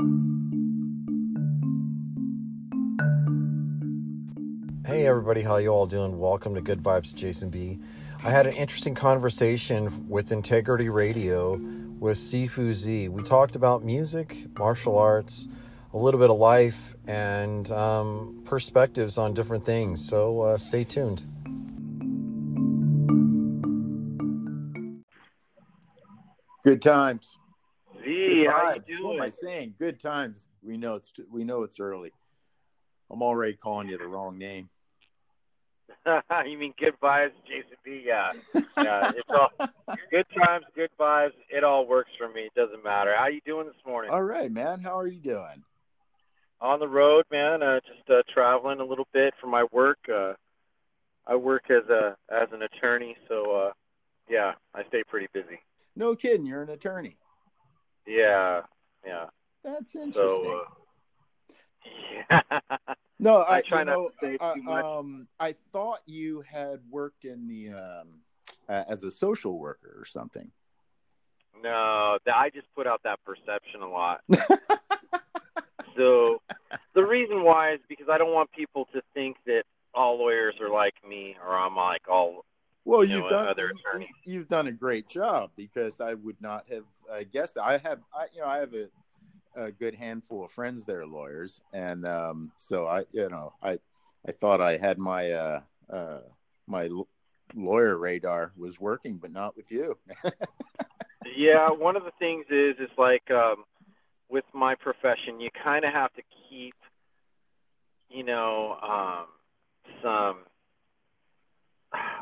Hey everybody, how you all doing? Welcome to Good Vibes, Jason B. I had an interesting conversation with Integrity Radio with Sifu Z. We talked about music, martial arts, a little bit of life, and um, perspectives on different things. So uh, stay tuned. Good times. Z, how you vibes. What am I saying? Good times. We know it's we know it's early. I'm already calling you the wrong name. you mean good vibes, Jason B? Yeah, yeah. It's all good times, good vibes. It all works for me. It doesn't matter. How you doing this morning? All right, man. How are you doing? On the road, man. Uh, just uh, traveling a little bit for my work. Uh, I work as a as an attorney, so uh, yeah, I stay pretty busy. No kidding. You're an attorney. Yeah, yeah. That's interesting. So, uh, yeah. no, I, I try you not know, to say uh, um, I thought you had worked in the um, uh, as a social worker or something. No, th- I just put out that perception a lot. so the reason why is because I don't want people to think that all lawyers are like me or I'm like all Well, you you've know, done other you- attorneys. you've done a great job because I would not have uh, guessed. That. I have, I, you know, I have a, a good handful of friends that are lawyers, and um, so I, you know, I, I thought I had my, uh, uh, my lawyer radar was working, but not with you. Yeah, one of the things is is like um with my profession you kind of have to keep you know um some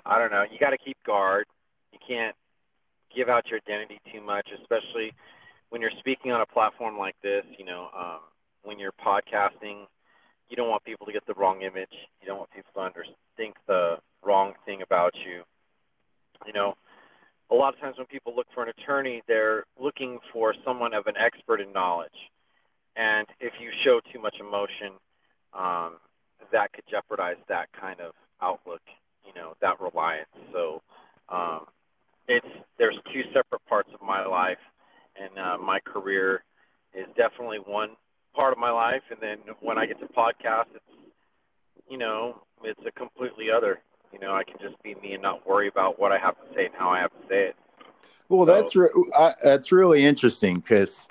I don't know, you got to keep guard. You can't give out your identity too much, especially when you're speaking on a platform like this, you know, um when you're podcasting, you don't want people to get the wrong image. You don't want people to under- think the wrong thing about you. You know, a lot of times when people look for an attorney, they're looking for someone of an expert in knowledge. And if you show too much emotion, um, that could jeopardize that kind of outlook, you know, that reliance. So um, it's there's two separate parts of my life, and uh, my career is definitely one part of my life, and then when I get to podcast, it's you know, it's a completely other. You know, I can just be me and not worry about what I have to say and how I have to say it. Well, So- that's re- I, that's really interesting because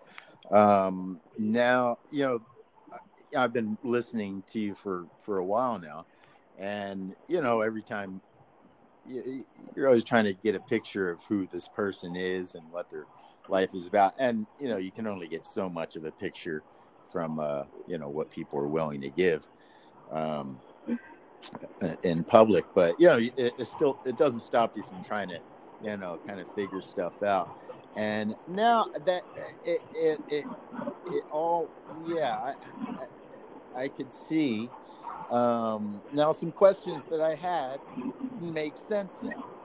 um, now you know I've been listening to you for for a while now, and you know every time you're always trying to get a picture of who this person is and what their life is about, and you know you can only get so much of a picture from uh, you know what people are willing to give. Um, in public, but you know, it, it still it doesn't stop you from trying to you know, kind of figure stuff out. And now that it it it, it all yeah, I, I I could see um now some questions that I had make sense now.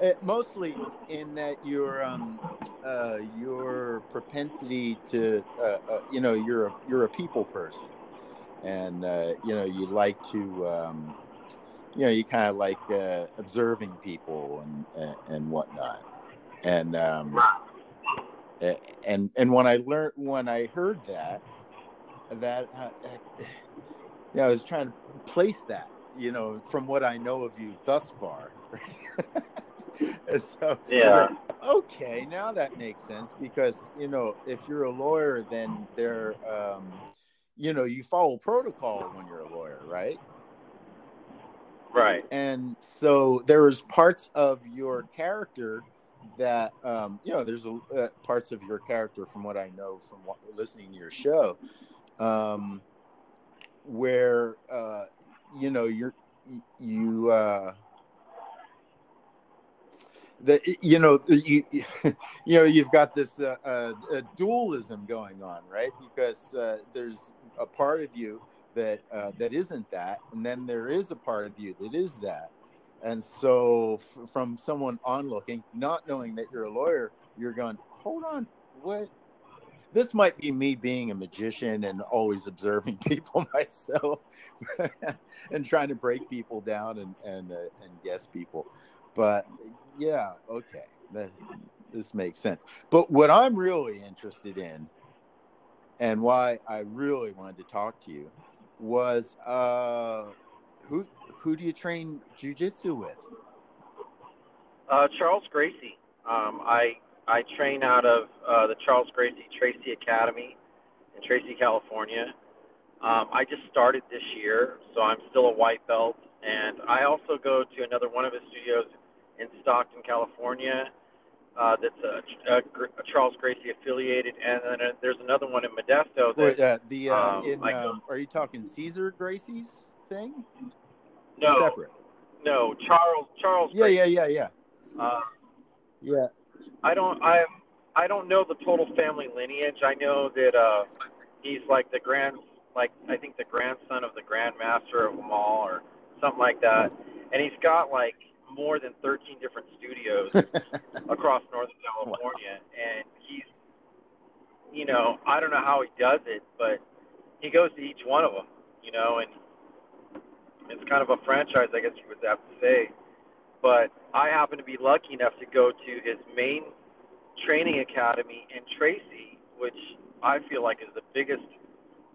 It, mostly in that your um uh your propensity to uh, uh you know you're a you're a people person and uh you know you like to um you know, you kind of like uh, observing people and, and whatnot, and um, and and when I learned when I heard that, that uh, yeah, I was trying to place that, you know, from what I know of you thus far. So, Yeah. like, okay, now that makes sense because you know, if you're a lawyer, then there, um, you know, you follow protocol when you're a lawyer, right? Right. and so there is parts of your character that um you know there's a, uh, parts of your character from what i know from what, listening to your show um where uh you know you're you uh the you know you you know you've got this uh, uh, dualism going on right because uh, there's a part of you that uh, that isn't that, and then there is a part of you that is that. And so, f- from someone onlooking, not knowing that you're a lawyer, you're going, "Hold on, what?" This might be me being a magician and always observing people myself, and trying to break people down and and uh, and guess people. But yeah, okay, that, this makes sense. But what I'm really interested in and why I really wanted to talk to you was uh, who who do you train jujitsu with? Uh, Charles Gracie. Um, I I train out of uh, the Charles Gracie Tracy Academy in Tracy, California. Um, I just started this year, so I'm still a white belt, and I also go to another one of his studios in Stockton, California. Uh, that's a, a, a Charles Gracie affiliated, and then uh, there's another one in Modesto. That, Wait, uh, the uh, um, in, um, are you talking Cesar Gracie's thing? no, separate. no, Charles Charles. Yeah, Gracie. yeah, yeah, yeah, Uh, yeah. I don't I I don't know the total family lineage. I know that uh he's like the grand like I think the grandson of the grandmaster of them all or something like that. And he's got like more than 13 different studios across Northern California and he's you know, I don't know how he does it, but he goes to each one of them, you know, and it's kind of a franchise, I guess you would have to say. But I happen to be lucky enough to go to his main training academy in Tracy, which I feel like is the biggest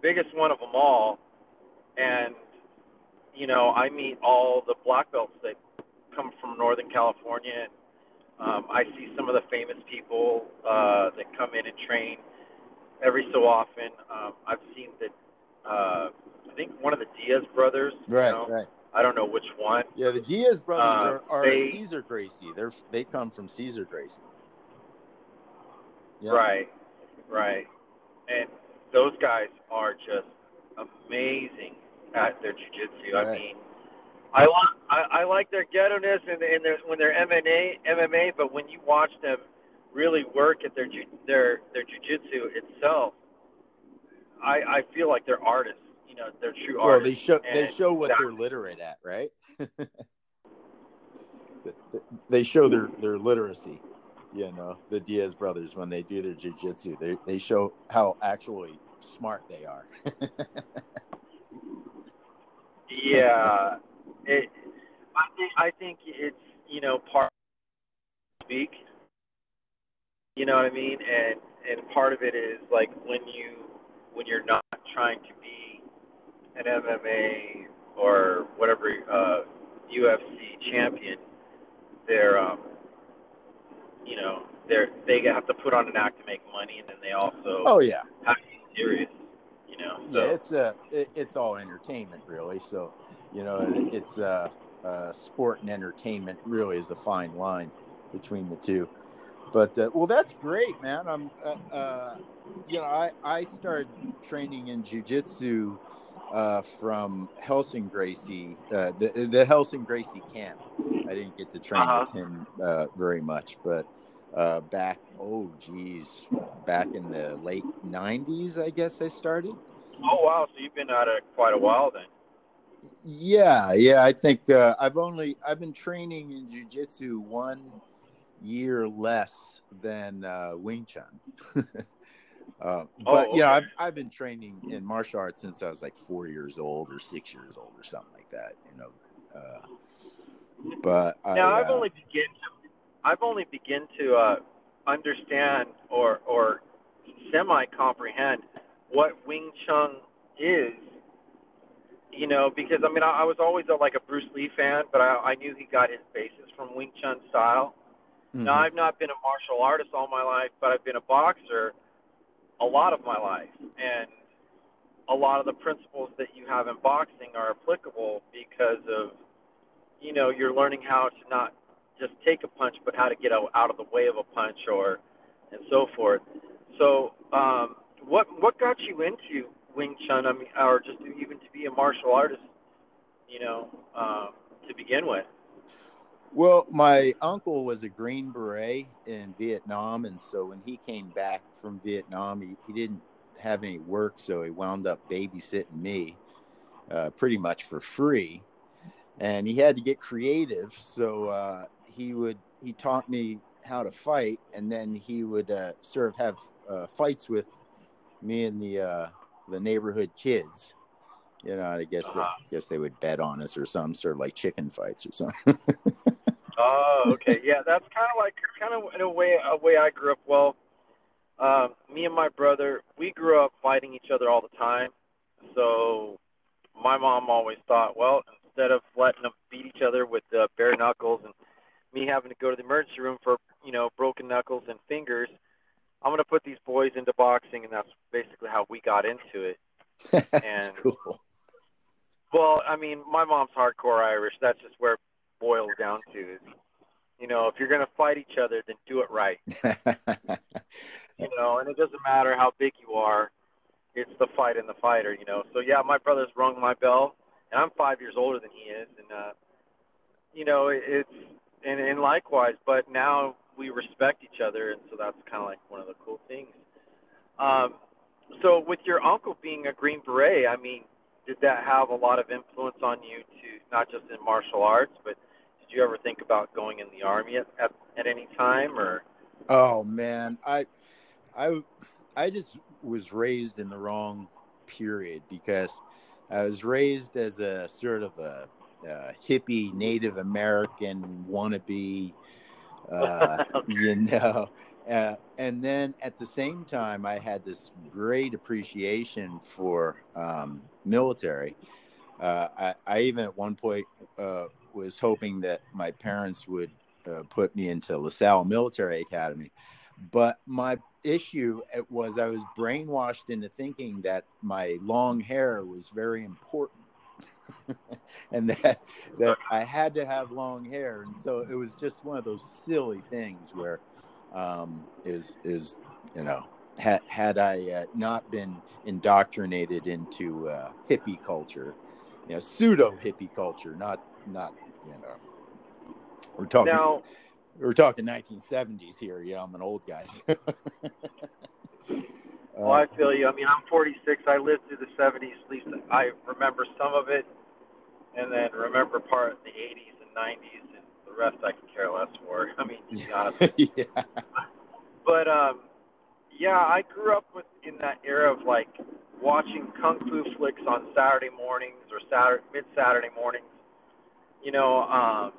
biggest one of them all. And you know, I meet all the black belts that come from Northern California. Um, I see some of the famous people uh, that come in and train every so often. Um, I've seen that. Uh, I think one of the Diaz brothers. Right, You know, right. I don't know which one. Yeah, the Diaz brothers Uh, are, are they- Cesar Gracie. They're they come from Cesar Gracie. Yeah. Right, right. And those guys are just amazing at their jujitsu. I mean, I like I, I like their ghetto-ness and, and their, when they're MMA, MMA, but when you watch them really work at their ju- their their jujitsu itself, I I feel like they're artists. You know, they're true Well, they artists. show they show what they're literate at, right? they show their their literacy. You know, the Diaz brothers when they do their jujitsu, they they show how actually smart they are. Yeah, it. I think I think it's you know part speak. You know what I mean, and and part of it is like when you when you're not trying to an MMA or whatever uh, UFC champion, they're um, you know they're they have to put on an act to make money, and then they also oh yeah, have to be serious. You know, so yeah. It's uh, it, it's all entertainment, really. So, you know, it, it's uh, uh, sport and entertainment really is a fine line between the two. But uh, well, that's great, man. I'm, uh, uh, you know, I I started training in jujitsu uh, from Helsing Gracie, uh, the the Helsing Gracie camp. I didn't get to train Uh-huh. with him uh, very much, but uh, back oh geez, back in the late '90s, I guess I started. oh wow, so you've been at it quite a while then. Yeah, yeah. I think uh, I've only I've been training in jujitsu one year less than uh, Wing Chun. uh, but you know, okay. I've I've been training in martial arts since I was like four years old or six years old or something like that. You know, uh, but I, Now I've uh, only begin to I've only begin to uh, understand or or semi comprehend what Wing Chun is. You know, because I mean I, I was always a, like a Bruce Lee fan, but I, I knew he got his basis from Wing Chun style. Now mhm. I've not been a martial artist all my life, but I've been a boxer a lot of my life, and a lot of the principles that you have in boxing are applicable because of you know you're learning how to not just take a punch, but how to get out, of the way of a punch, or and so forth. So, um, what what got you into Wing Chun? I mean, or just even to be a martial artist, you know, um, to begin with. Well, my uncle was a Green Beret in Vietnam, and so when he came back from Vietnam, he, he didn't have any work, so he wound up babysitting me uh, pretty much for free. And he had to get creative, so uh, he would he taught me how to fight, and then he would uh, sort of have uh, fights with me and the uh, the neighborhood kids. You know, I guess Uh-huh. guess they would bet on us or some sort of like chicken fights or something. Oh, okay, yeah, that's kind of like kind of in a way a way I grew up. Well, um, me and my brother, we grew up fighting each other all the time. So my mom always thought, well, instead of letting them beat each other with uh, bare knuckles and me having to go to the emergency room for you know broken knuckles and fingers, I'm gonna put these boys into boxing, and that's basically how we got into it. That's And- cool. Well, I mean, my mom's hardcore Irish. That's just where boils down to. Is, you know, if you're gonna fight each other, then do it right. You know, and it doesn't matter how big you are. It's the fight and the fighter. You know. So yeah, my brother's rung my bell, and I'm five years older than he is, and uh, you know, it, it's and and likewise. But now we respect each other, and so that's kind of like one of the cool things. Um, so with your uncle being a Green Beret, I mean, did that have a lot of influence on you to not just in martial arts, but did you ever think about going in the army at at, at any time, or Oh man, I, I, I just was raised in the wrong period because I was raised as a sort of a, uh hippie Native American wannabe, uh, you know. Uh, and then at the same time, I had this great appreciation for um, military. Uh, I, I even at one point uh, was hoping that my parents would uh, put me into LaSalle Military Academy. But my issue was I was brainwashed into thinking that my long hair was very important. and that that I had to have long hair, and so it was just one of those silly things where um, is is you know had had I uh, not been indoctrinated into uh, hippie culture, you know, pseudo hippie culture, not not you know, we're talking now? we're talking 1970s here. You know, I'm an old guy. Well, I feel you. I mean, I'm 46. I lived through the 70s. At least I remember some of it, and then remember part of the 80s and 90s, and the rest I could care less for. I mean, to be honest. yeah. But um, yeah, I grew up with in that era of like watching kung fu flicks on Saturday mornings or Saturday mid Saturday mornings. You know, um,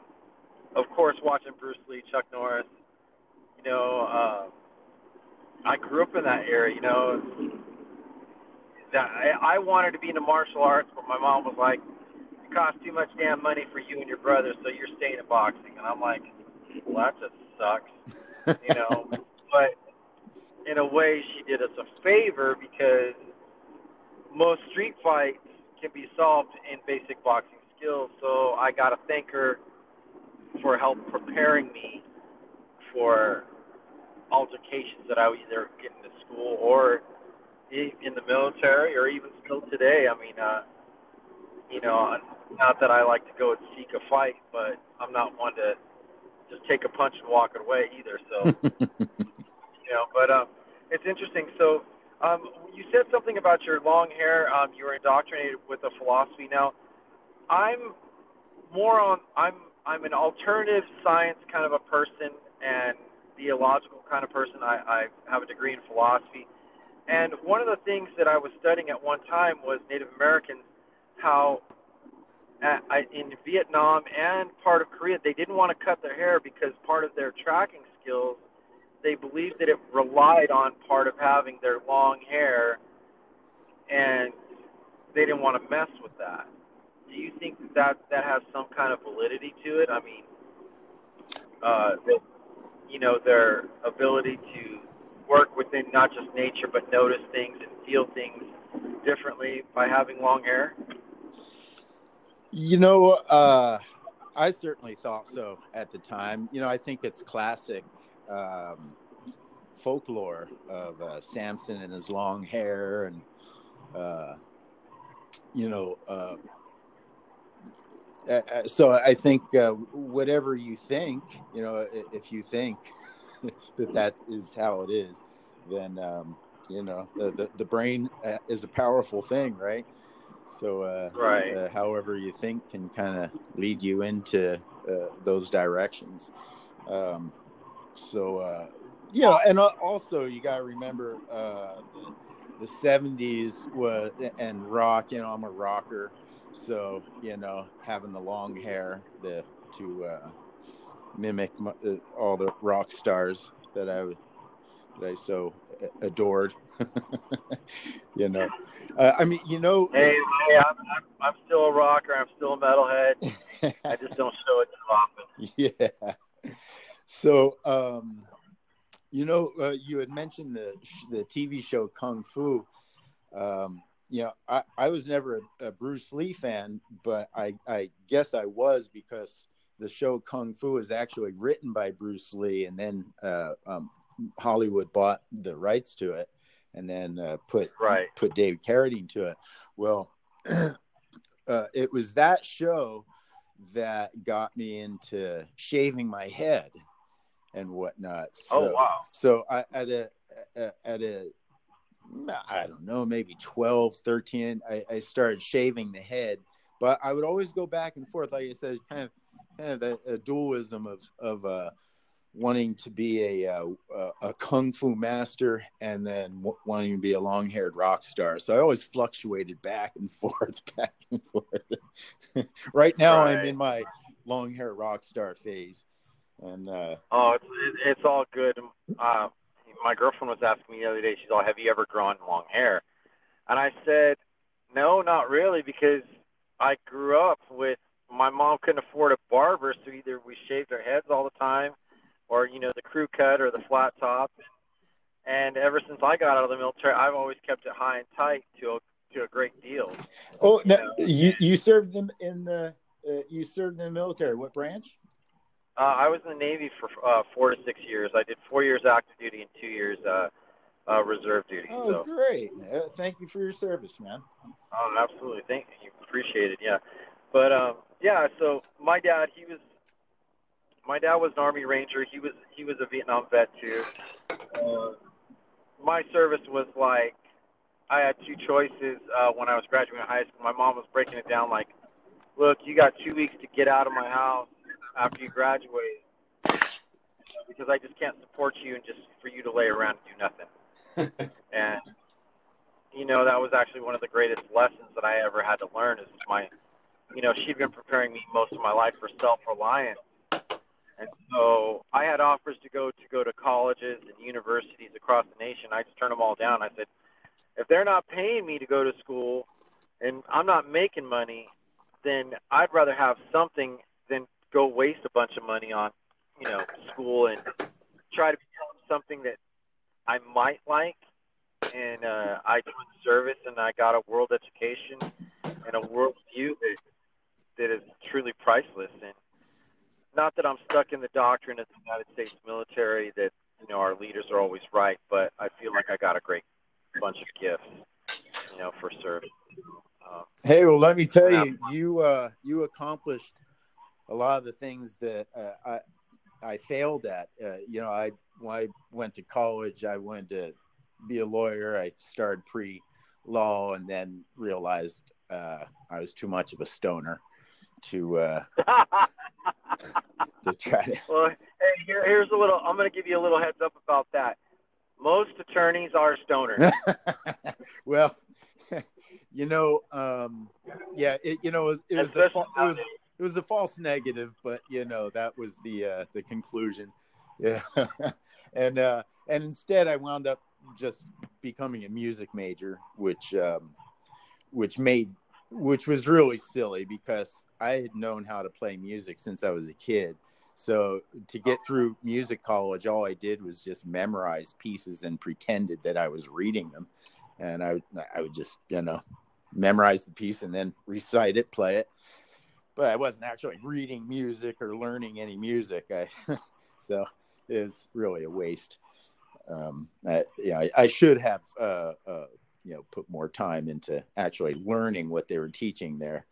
of course, watching Bruce Lee, Chuck Norris. You know, um, I grew up in that era. You know, that I, I wanted to be into martial arts, but my mom was like, "It costs too much damn money for you and your brother, so you're staying in boxing." And I'm like, "Well, that just sucks." you know. but in a way, she did us a favor because most street fights can be solved in basic boxing skills. So I got to thank her for help preparing me for altercations that I would either get into school or in the military or even still today. I mean, uh, you know, not that I like to go and seek a fight, but I'm not one to just take a punch and walk away either. So you know. But um, it's interesting. So um, you said something about your long hair. Um, you were indoctrinated with a philosophy. Now, I'm more on. I'm I'm an alternative science kind of a person and theological kind of person. I, I have a degree in philosophy. And one of the things that I was studying at one time was Native Americans, how at, I, in Vietnam and part of Korea, they didn't want to cut their hair because part of their tracking skills they believed that it relied on part of having their long hair, and they didn't want to mess with that. Do you think that that, that has some kind of validity to it? I mean, uh, you know, their ability to work within not just nature, but notice things and feel things differently by having long hair? You know, uh, I certainly thought so at the time. You know, I think it's classic um, folklore of uh, Samson and his long hair, and uh, you know, uh, uh, so I think uh, whatever you think, you know, if you think that that is how it is, then um, you know, the, the the brain uh, is a powerful thing, right? So, uh, Right. uh, however you think can kind of lead you into uh, those directions. Um, so, uh, you and also you got to remember uh, the, the 70s was and rock. You know, I'm a rocker, so you know, having the long hair the to uh, mimic my, uh, all the rock stars that I that I so adored. you know, uh, I mean, you know. Hey, hey I'm, I'm, I'm still a rocker. I'm still a metalhead. I just don't show it too often. Yeah. So, um, you know, uh, you had mentioned the the TV show Kung Fu. Um, you know, I, I was never a, a, Bruce Lee fan, but I, I guess I was because the show Kung Fu is actually written by Bruce Lee, and then uh, um, Hollywood bought the rights to it, and then uh, put right. put David Carradine to it. Well, uh, it was that show that got me into shaving my head and whatnot. Oh, so, oh wow! So I at a at a I don't know, maybe 12, 13, I, I started shaving the head, but I would always go back and forth. Like I said, kind of, kind of a, a dualism of, of, uh, wanting to be a, a, uh, a kung fu master and then w- wanting to be a long haired rock star. So I always fluctuated back and forth, back and forth. right now, right. I'm in my long hair rock star phase. And uh, oh, it's it's all good. Uh, my girlfriend was asking me the other day. She's all, "Have you ever grown long hair?" And I said, "No, not really, because I grew up with my mom couldn't afford a barber, so either we shaved our heads all the time, or you know the crew cut or the flat top. And ever since I got out of the military, I've always kept it high and tight to a to a great deal. Oh, you, now, you you served them in the uh, you served in the military. What branch? Uh, I was in the Navy for uh, four to six years. I did four years active duty and two years uh, uh, reserve duty. Oh, so. great! Uh, thank you for your service, man. Oh, absolutely. Thank you. Appreciate it. Yeah, but um, yeah. So my dad, he was my dad was an Army Ranger. He was he was a Vietnam vet too. Uh, my service was like I had two choices uh, when I was graduating high school. My mom was breaking it down like, look, you got two weeks to get out of my house after you graduate because I just can't support you and just for you to lay around and do nothing. and you know that was actually one of the greatest lessons that I ever had to learn. Is my, you know, she'd been preparing me most of my life for self-reliance, and so I had offers to go to go to colleges and universities across the nation. I just turned them all down. I said, if they're not paying me to go to school, and I'm not making money, then I'd rather have something than go waste a bunch of money on, you know, school and try to become something that I might like. And uh, I joined service, and I got a world education and a world view that that is truly priceless. And not that I'm stuck in the doctrine of the United States military that you know our leaders are always right, but I feel like I got a great bunch of gifts, you know, for service. Uh, hey, well, let me tell you, you uh, you accomplished a lot of the things that uh, I I failed at. Uh, you know, I when I went to college, I wanted to be a lawyer. I started pre law and then realized uh, I was too much of a stoner to uh, to try to. Well, hey, here, here's a little. I'm going to give you a little heads up about that. Most attorneys are stoners. well, you know, um, yeah, it, you know, it, it was, a, it was it was a false negative, but you know that was the uh, the conclusion. Yeah, and uh, and instead I wound up just becoming a music major, which um, which made which was really silly because I had known how to play music since I was a kid. So to get through music college, all I did was just memorize pieces and pretended that I was reading them, and I I would just you know memorize the piece and then recite it, play it, but I wasn't actually reading music or learning any music. I, so it was really a waste. Um, I, yeah, I, I, should have, uh, uh, you know, put more time into actually learning what they were teaching there.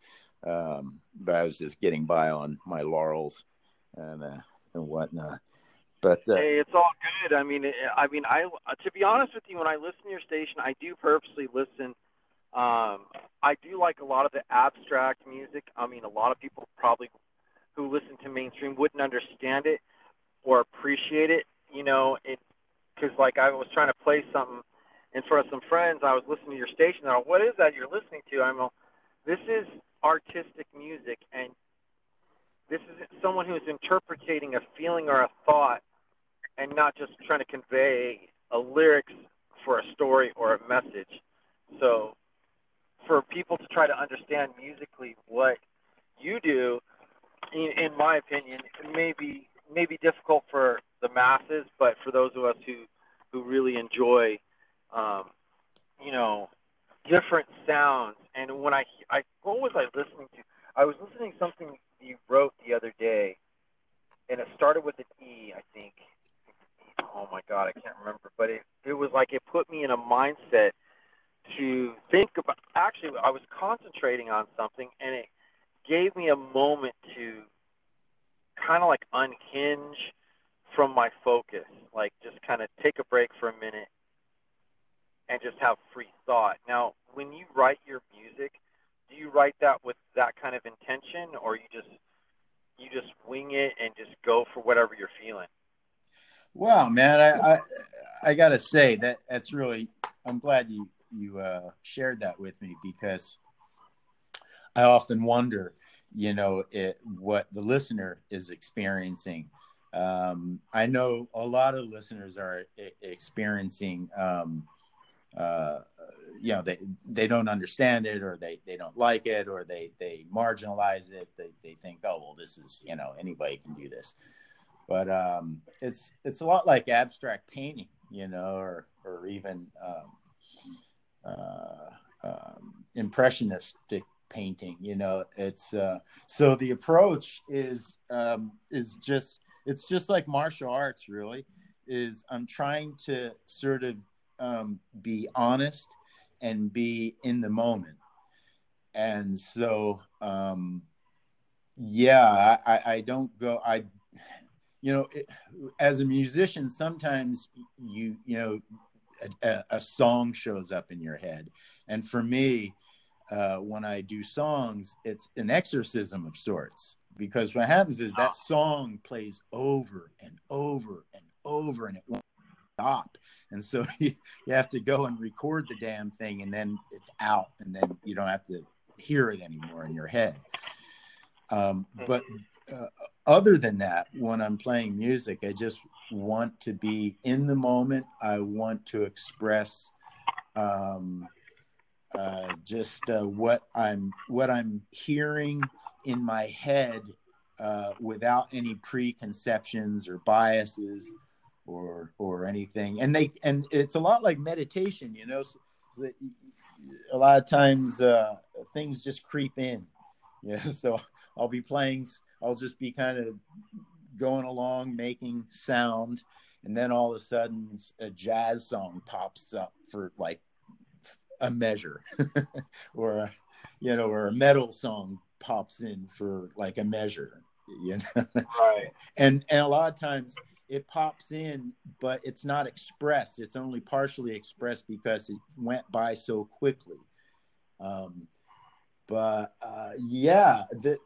Um, but I was just getting by on my laurels and uh, and whatnot. But uh, hey, it's all good. I mean, I mean, I to be honest with you, when I listen to your station, I do purposely listen um, I do like a lot of the abstract music. I mean, a lot of people probably who listen to mainstream wouldn't understand it or appreciate it. You know, because like I was trying to play something in front of some friends. I was listening to your station. They're like, "What is that you're listening to?" I'm like, "This is artistic music, and this is someone who's interpreting a feeling or a thought, and not just trying to convey a lyrics for a story or a message. So for people to try to understand musically what you do, in, in my opinion, may be may be difficult for the masses, but for those of us who who really enjoy, um, you know, different sounds. And when I I what was I listening to? I was listening to something you wrote the other day, and it started with an E, I think. Oh my God, I can't remember, but it it was like it put me in a mindset to think about. Actually, I was concentrating on something, and it gave me a moment to kind of like unhinge from my focus, like just kind of take a break for a minute and just have free thought. Now, when you write your music, do you write that with that kind of intention, or you just you just wing it and just go for whatever you're feeling? Well, man, I I, I gotta say that that's really. I'm glad you you uh, shared that with me because I often wonder, you know, it, what the listener is experiencing. Um, I know a lot of listeners are experiencing, um, uh, you know, they they don't understand it, or they they don't like it, or they they marginalize it. They they think, oh well, this is you know anybody can do this, but um, it's it's a lot like abstract painting, you know, or or even uh, um, impressionistic painting. You know, it's uh, so the approach is um, is just it's just like martial arts. Really, is I'm trying to sort of um, be honest and be in the moment, and so um, yeah, I, I don't go I you know it, as a musician sometimes you you know a, a, song shows up in your head. And for me, uh, when I do songs, it's an exorcism of sorts because what happens is that song plays over and over and over and it won't stop. And so you, you have to go and record the damn thing and then it's out and then you don't have to hear it anymore in your head. Um, but uh, other than that, when I'm playing music, I just want to be in the moment. I want to express um, uh, just uh, what I'm what I'm hearing in my head uh, without any preconceptions or biases or or anything. And they and it's a lot like meditation, you know. So, so a lot of times uh, things just creep in. Yeah, so I'll be playing. I'll just be kind of going along making sound and then all of a sudden a jazz song pops up for like a measure. Or a, you know or a metal song pops in for like a measure you know? Right. And and a lot of times it pops in but it's not expressed. It's only partially expressed because it went by so quickly. Um but uh yeah the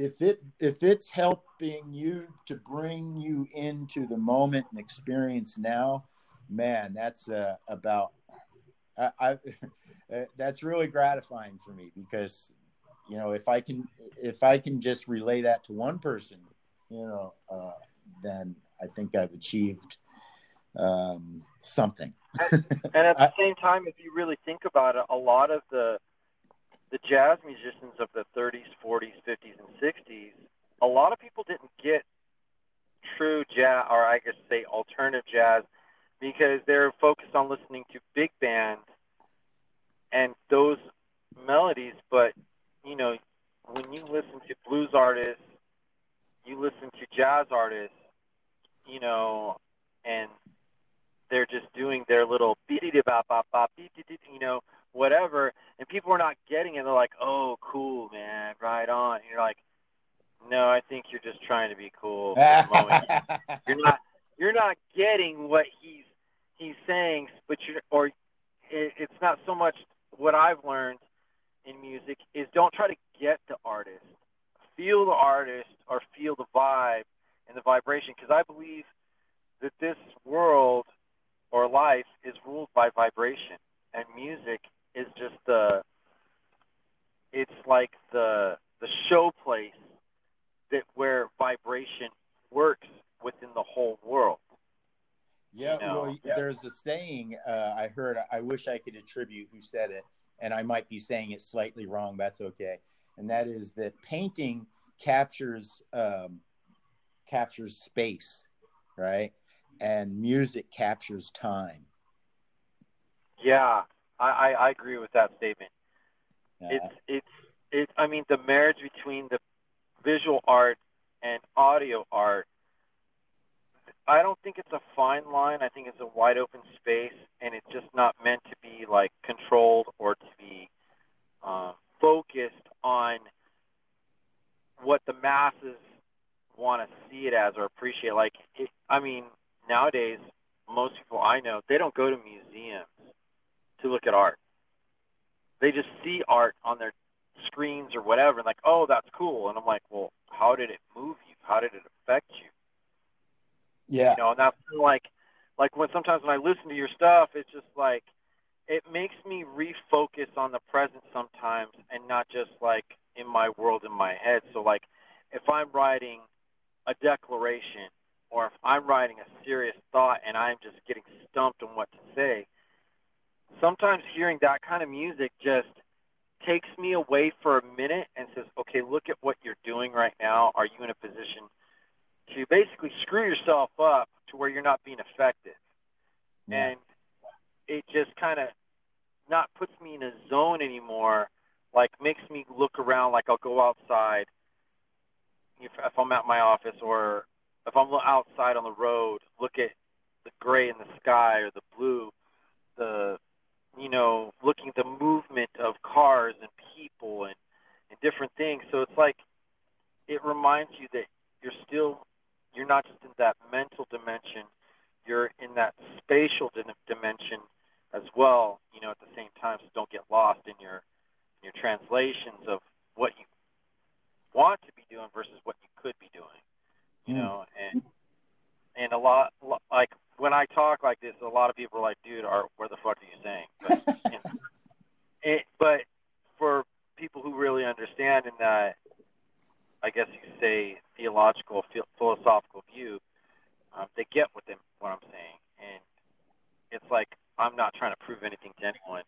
if it if it's helping you to bring you into the moment and experience now man that's uh, about I, I uh, that's really gratifying for me because you know if i can if i can just relay that to one person you know uh, then i think i've achieved um, something. And at the same time if you really think about it a lot of the the jazz musicians of the 30s, 40s, 50s, and 60s, a lot of people didn't get true jazz, or I guess say alternative jazz, because they're focused on listening to big bands and those melodies. But you know, when you listen to blues artists, you listen to jazz artists, you know, and they're just doing their little beat bop bop bop, you know, whatever, and people are not getting it. They're like, "Oh, cool, man, right on." And you're like, "No, I think you're just trying to be cool." you're not. You're not getting what he's he's saying, but you're or it, it's not so much what I've learned in music is don't try to get the artist, feel the artist or feel the vibe and the vibration because I believe that this world or life is ruled by vibration and music is just the it's like the the show place that where vibration works within the whole world. Yeah, you know? well, there's a saying uh, I heard. I wish I could attribute who said it, and I might be saying it slightly wrong. That's okay. And that is that painting captures um, captures space, right? And music captures time. Yeah, I, I, I agree with that statement. Uh, It's it's it. I mean, the marriage between the visual art and audio art. I don't think it's a fine line. I think it's a wide open space, and it's just not meant to be like controlled or to be um, focused on what the masses want to see it as or appreciate. Like, it, I mean, nowadays, most people I know they don't go to museums to look at art. They just see art on their screens or whatever, and like, oh, that's cool. And I'm like, well, how did it move you? How did it affect you? yeah, You know, and that's like, like when sometimes when I listen to your stuff, it's just like, it makes me refocus on the present sometimes, and not just like in my world in my head. So like, if I'm writing a declaration, or if I'm writing a serious thought and I'm just getting stumped on what to say, sometimes hearing that kind of music just takes me away for a minute and says, okay, look at what you're doing right now. Are you in a position to basically screw yourself up to where you're not being effective? yeah, And it just kind of not puts me in a zone anymore. Like makes me look around. Like I'll go outside if, if I'm at my office or if I'm outside on the road, look at the gray in the sky or the blue, the you know, looking at the movement of cars and people and and different things. So it's like it reminds you that you're still you're not just in that mental dimension, you're in that spatial dim- dimension as well. You know, at the same time, so don't get lost in your in your translations of what you want to be doing versus what you could be doing. You Hmm. know, and and a lot like when I talk like this, a lot of people are like, "Dude, are, where the fuck are you saying?" But, you know, it, but for people who really understand in that, I guess you could say theological, phi- philosophical view, um, they get what them what I'm saying, and it's like I'm not trying to prove anything to anyone,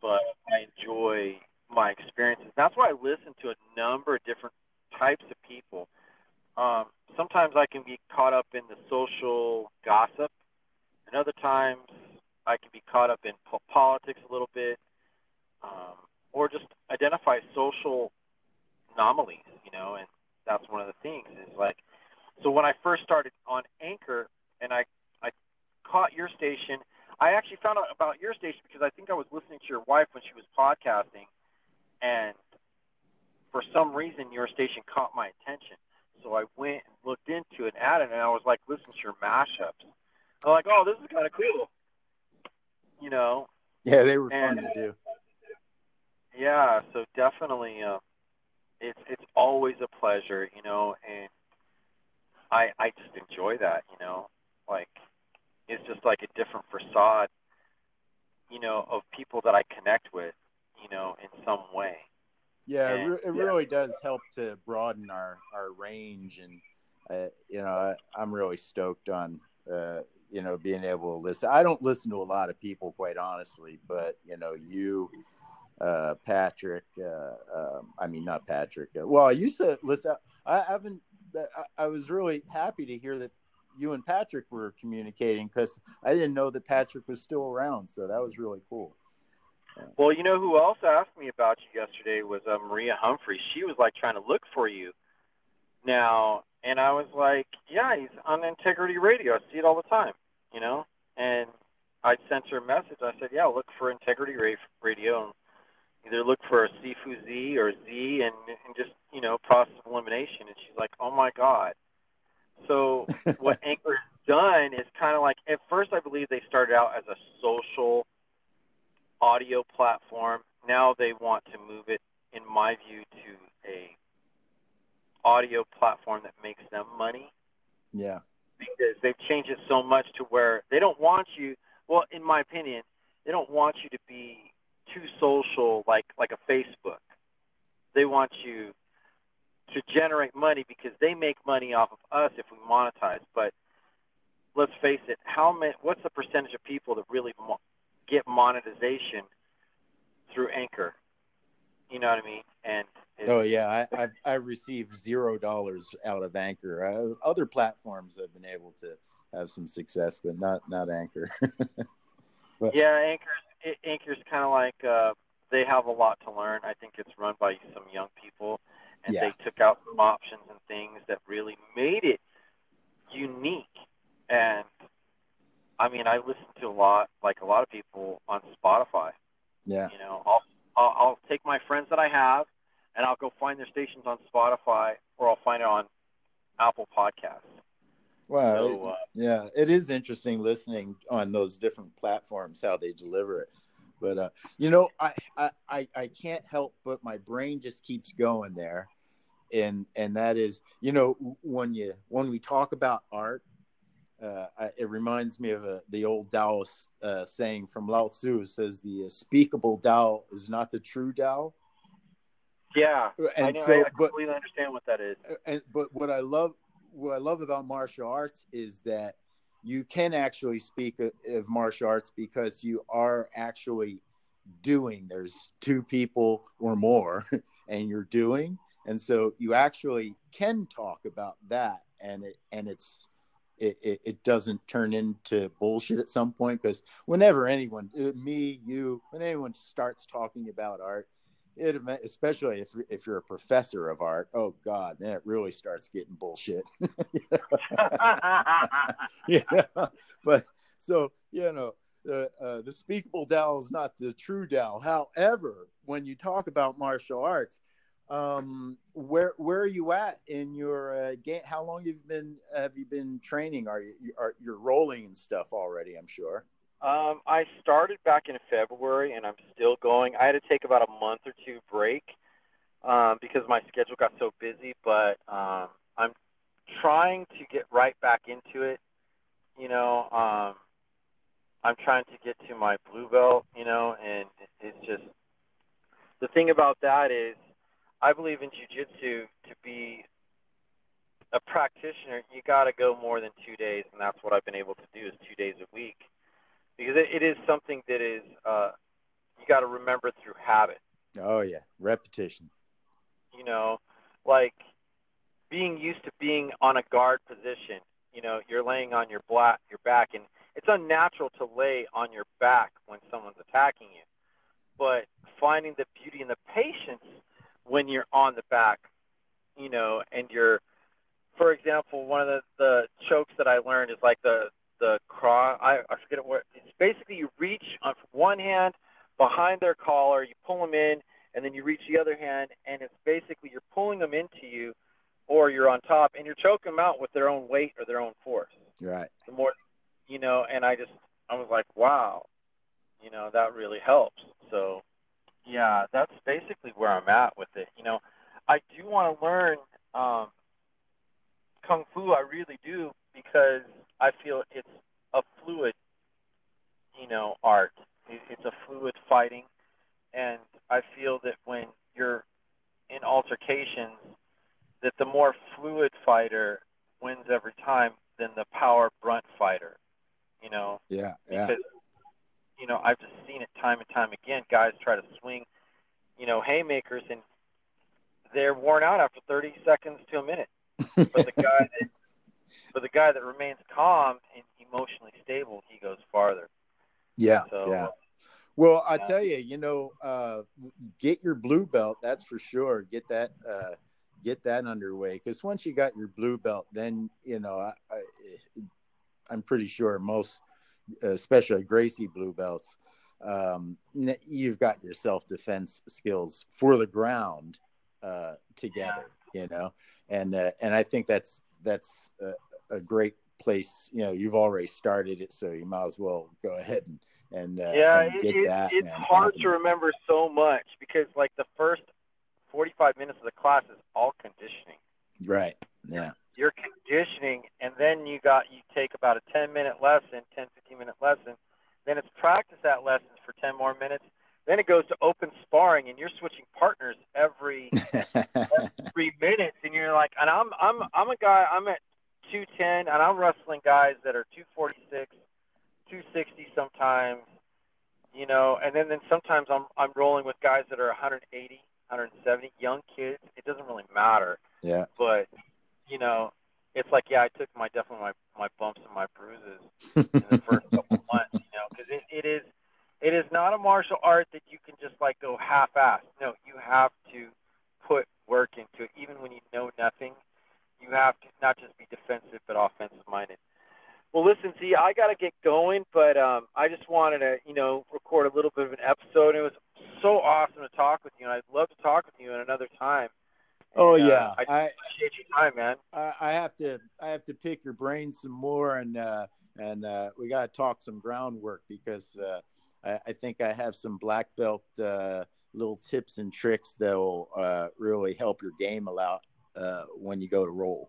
but I enjoy my experiences. That's why I listen to a number of different types of people. Um, sometimes I can be caught up in the social gossip, and other times I can be caught up in po- politics a little bit, um, or just identify social anomalies, you know, and that's one of the things is like, so when I first started on Anchor and I, I caught your station, I actually found out about your station because I think I was listening to your wife when she was podcasting and for some reason your station caught my attention. So I went and looked into it, added, and I was like, listen to your mashups. I'm like, oh, this is kind of cool. You know, yeah, they were fun to do. yeah. So definitely, uh, it's it's always a pleasure, you know, and I I just enjoy that, you know, like it's just like a different facade, you know, of people that I connect with, you know, in some way. Yeah, it, And- it yeah. really does help to broaden our our range, and uh, you know, I, I'm really stoked on uh, you know being able to listen. I don't listen to a lot of people, quite honestly, but you know, you, uh, Patrick, uh, um, I mean, not Patrick. Uh, well, I used to listen. I haven't. I, I was really happy to hear that you and Patrick were communicating because I didn't know that Patrick was still around, so that was really cool. Well, you know who else asked me about you yesterday was uh, Maria Humphrey. She was like trying to look for you now, and I was like, yeah, he's on Integrity Radio. I see it all the time, you know. And I sent her a message. I said, yeah, look for Integrity Radio, and either look for Sifu Z or Z, and and just you know process of elimination. And she's like, oh my god. So what Anchor has done is kind of like at first I believe they started out as a social audio platform. Now they want to move it, in my view, to a audio platform that makes them money Yeah, because they've changed it so much to where they don't want you. Well, in my opinion, they don't want you to be too social, like like a Facebook. They want you to generate money because they make money off of us if we monetize. But let's face it, how many? What's the percentage of people that really mo- get monetization through Anchor? You know what I mean? And Oh yeah, I I've, I've received zero dollars out of Anchor. Uh, other platforms have been able to have some success, but not not Anchor. but yeah, Anchor's Anchor's kind of like uh, they have a lot to learn. I think it's run by some young people, and Yeah. they took out some options and things that really made it unique. And I mean, I listen to a lot, like a lot of people on Spotify. yeah, You know, I'll, I'll I'll take my friends that I have, and I'll go find their stations on Spotify, or I'll find it on Apple Podcasts. well, So, uh, yeah, it is interesting listening on those different platforms how they deliver it. But uh, you know, I, I I I can't help but my brain just keeps going there, and and that is you know when you when we talk about art, uh, I, it reminds me of a, the old Taoist uh, saying from Lao Tzu. It says the speakable Tao is not the true Tao. yeah, And I know. so, I but completely understand what that is. and but what I love what I love about martial arts is that you can actually speak of, of martial arts because you are actually doing. There's two people or more, and you're doing, and so you actually can talk about that, and it and it's. It, it, it doesn't turn into bullshit at some point because whenever anyone, uh, me, you, when anyone starts talking about art, it especially if if you're a professor of art oh god then it really starts getting bullshit yeah but so you know the uh, the speakable Tao is not the true Tao. However, when you talk about martial arts, um, where where are you at in your uh, game? How long you've been have you been training? Are you are you're rolling and stuff already? I'm sure. Um, I started back in February, and I'm still going. I had to take about a month or two break um, because my schedule got so busy. But um, I'm trying to get right back into it. You know, um, I'm trying to get to my blue belt. You know, and it's just the thing about that is, I believe in jujitsu to be a practitioner, you got to go more than two days, and that's what I've been able to do is two days a week because it, it is something that is uh, you got to remember through habit. Oh yeah, repetition. You know, like being used to being on a guard position. You know, you're laying on your black your back, and it's unnatural to lay on your back when someone's attacking you. But finding the beauty and the patience when you're on the back, you know, and you're, for example, one of the the chokes that I learned is like the the cross. I, I forget what. It's basically you reach on one hand behind their collar, you pull them in, and then you reach the other hand, and it's basically you're pulling them into you, or you're on top, and you're choking them out with their own weight or their own force. Right. The more, you know, and I just I was like, wow, you know, that really helps. So, yeah, that's basically where I'm at with it. You know, I do want to learn um, kung fu. I really do because I feel it's a fluid, you know, art. It's a fluid fighting, and I feel that when you're in altercations, that the more fluid fighter wins every time than the power brunt fighter. You know, Yeah. Yeah. because you know I've just seen it time and time again. Guys try to swing, you know, haymakers, and they're worn out after 30 seconds to a minute. But the guy that, but the guy that remains calm and emotionally stable, he goes farther. yeah. So yeah. Well, I tell you, you know, uh, get your blue belt. That's for sure. Get that, uh, get that underway. Because once you got your blue belt, then you know, I, I, I'm pretty sure most, especially Gracie blue belts, um, you've got your self defense skills for the ground uh, together. You know, and uh, and I think that's that's a, a great place. You know, you've already started it, so you might as well go ahead and and, uh, yeah, and get it, that. it's hard happening. to remember so much because like the first 45 minutes of the class is all conditioning. Right. Yeah. You're conditioning, and then you got you take about a 10 minute lesson, 10 15 minute lesson. Then it's practice that lesson for 10 more minutes. Then it goes to open sparring, and you're switching partners every three minutes, and you're like, and I'm I'm I'm a guy. I'm at 210, and I'm wrestling guys that are 246, 260 sometimes. You know, and then then sometimes I'm I'm rolling with guys that are 180, 170, young kids. It doesn't really matter. Yeah. But you know, it's like yeah, I took my definitely my my bumps and my bruises in the first couple months. You know, because it, it is it is not a martial art that you can just like go half-ass. No, you have to put work into it, even when you know nothing. You have to not just be defensive but offensive-minded. Well, listen, see, I got to get going, but um, I just wanted to, you know, record a little bit of an episode. It was so awesome to talk with you, and I'd love to talk with you at another time. Oh And, uh, yeah, I I, appreciate your time, man. I I have to I have to pick your brain some more, and uh, and uh, we got to talk some groundwork because uh, I, I think I have some black belt uh, little tips and tricks that will uh, really help your game a lot uh, when you go to roll.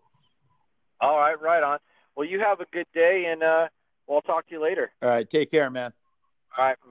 All right, right on. Well, you have a good day, and uh, we'll talk to you later. All right, take care, man. All right.